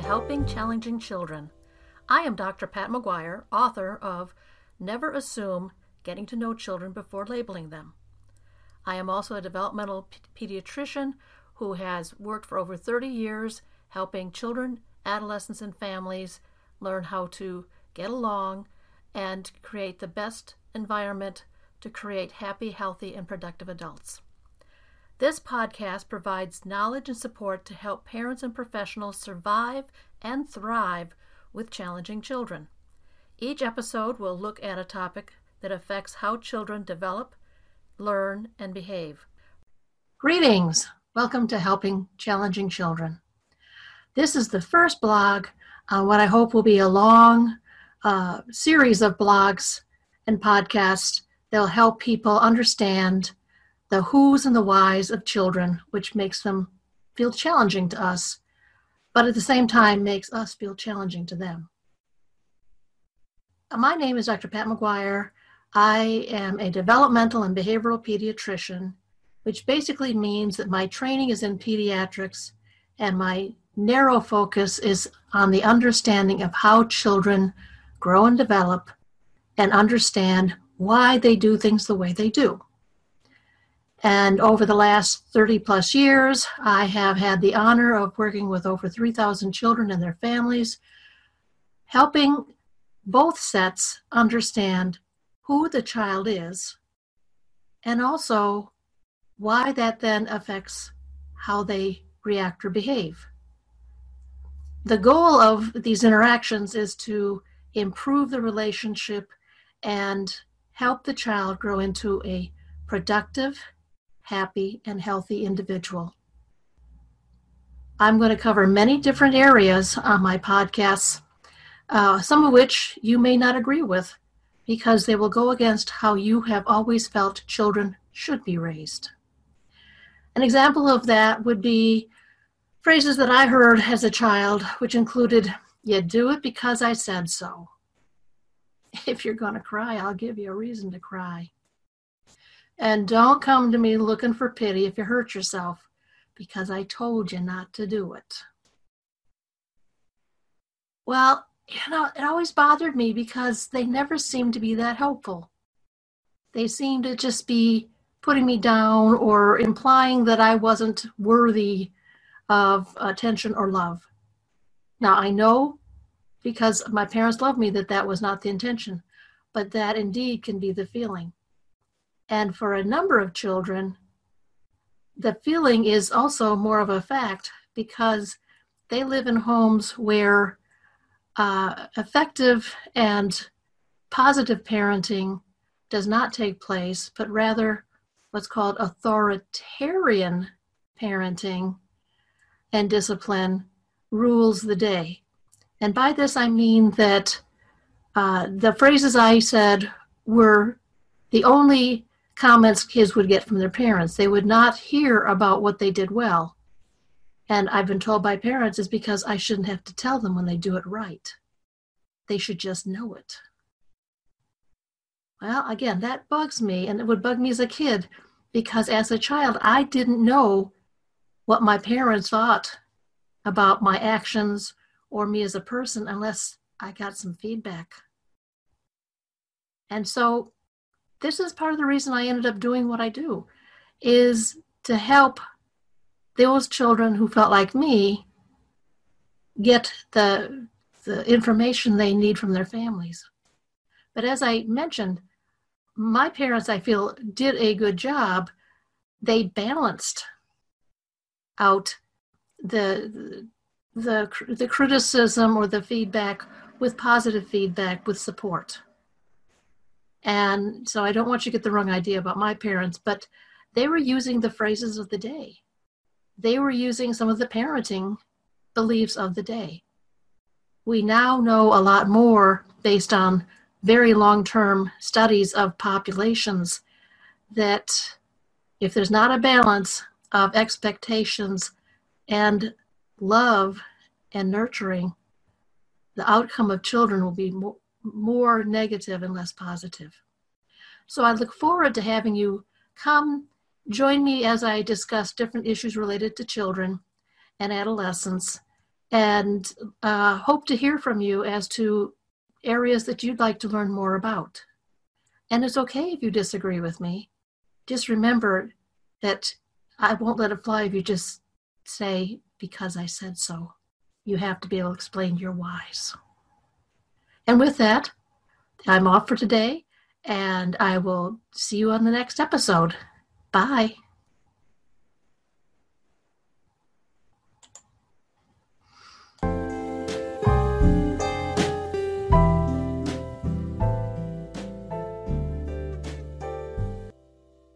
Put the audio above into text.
Helping Challenging Children. I am Dr. Pat McGuire, author of Never Assume Getting to Know Children Before Labeling Them. I am also a developmental pediatrician who has worked for over 30 years helping children, adolescents, and families learn how to get along and create the best environment to create happy, healthy, and productive adults. This podcast provides knowledge and support to help parents and professionals survive and thrive with challenging children. Each episode will look at a topic that affects how children develop, learn, and behave. Greetings! Welcome to Helping Challenging Children. This is the first blog on what I hope will be a long uh, series of blogs and podcasts that will help people understand the who's and the whys of children, which makes them feel challenging to us, but at the same time makes us feel challenging to them. Uh, my name is Dr. Pat McGuire. I am a developmental and behavioral pediatrician, which basically means that my training is in pediatrics and my narrow focus is on the understanding of how children grow and develop and understand why they do things the way they do. And over the last 30 plus years, I have had the honor of working with over 3,000 children and their families, helping both sets understand who the child is and also why that then affects how they react or behave. The goal of these interactions is to improve the relationship and help the child grow into a productive, happy, and healthy individual. I'm going to cover many different areas on my podcasts, uh, some of which you may not agree with because they will go against how you have always felt children should be raised. An example of that would be phrases that I heard as a child, which included, You do it because I said so. If you're going to cry, I'll give you a reason to cry. And don't come to me looking for pity if you hurt yourself, because I told you not to do it. Well, you know, it always bothered me because they never seemed to be that helpful. They seemed to just be putting me down or implying that I wasn't worthy of attention or love. Now, I know because my parents loved me that that was not the intention, but that indeed can be the feeling. And for a number of children, the feeling is also more of a fact because they live in homes where uh, effective and positive parenting does not take place, but rather what's called authoritarian parenting and discipline rules the day. And by this I mean that uh, the phrases I said were the only comments kids would get from their parents. They would not hear about what they did well. And I've been told by parents is because I shouldn't have to tell them when they do it right. They should just know it. Well, again, that bugs me, and it would bug me as a kid because as a child, I didn't know what my parents thought about my actions or me as a person unless I got some feedback. And so this is part of the reason I ended up doing what I do is to help those children who felt like me get the the information they need from their families. But as I mentioned, my parents I feel did a good job. They balanced out the the the criticism or the feedback with positive feedback with support. And so I don't want you to get the wrong idea about my parents, but they were using the phrases of the day. They were using some of the parenting beliefs of the day. We now know a lot more based on very long term studies of populations that if there's not a balance of expectations and love and nurturing, the outcome of children will be more, more negative and less positive. So I look forward to having you come join me as I discuss different issues related to children and adolescents and uh, hope to hear from you as to areas that you'd like to learn more about. And it's okay if you disagree with me. Just remember that I won't let it fly if you just say, because I said so. You have to be able to explain your whys. And with that, I'm off for today, and I will see you on the next episode. Bye.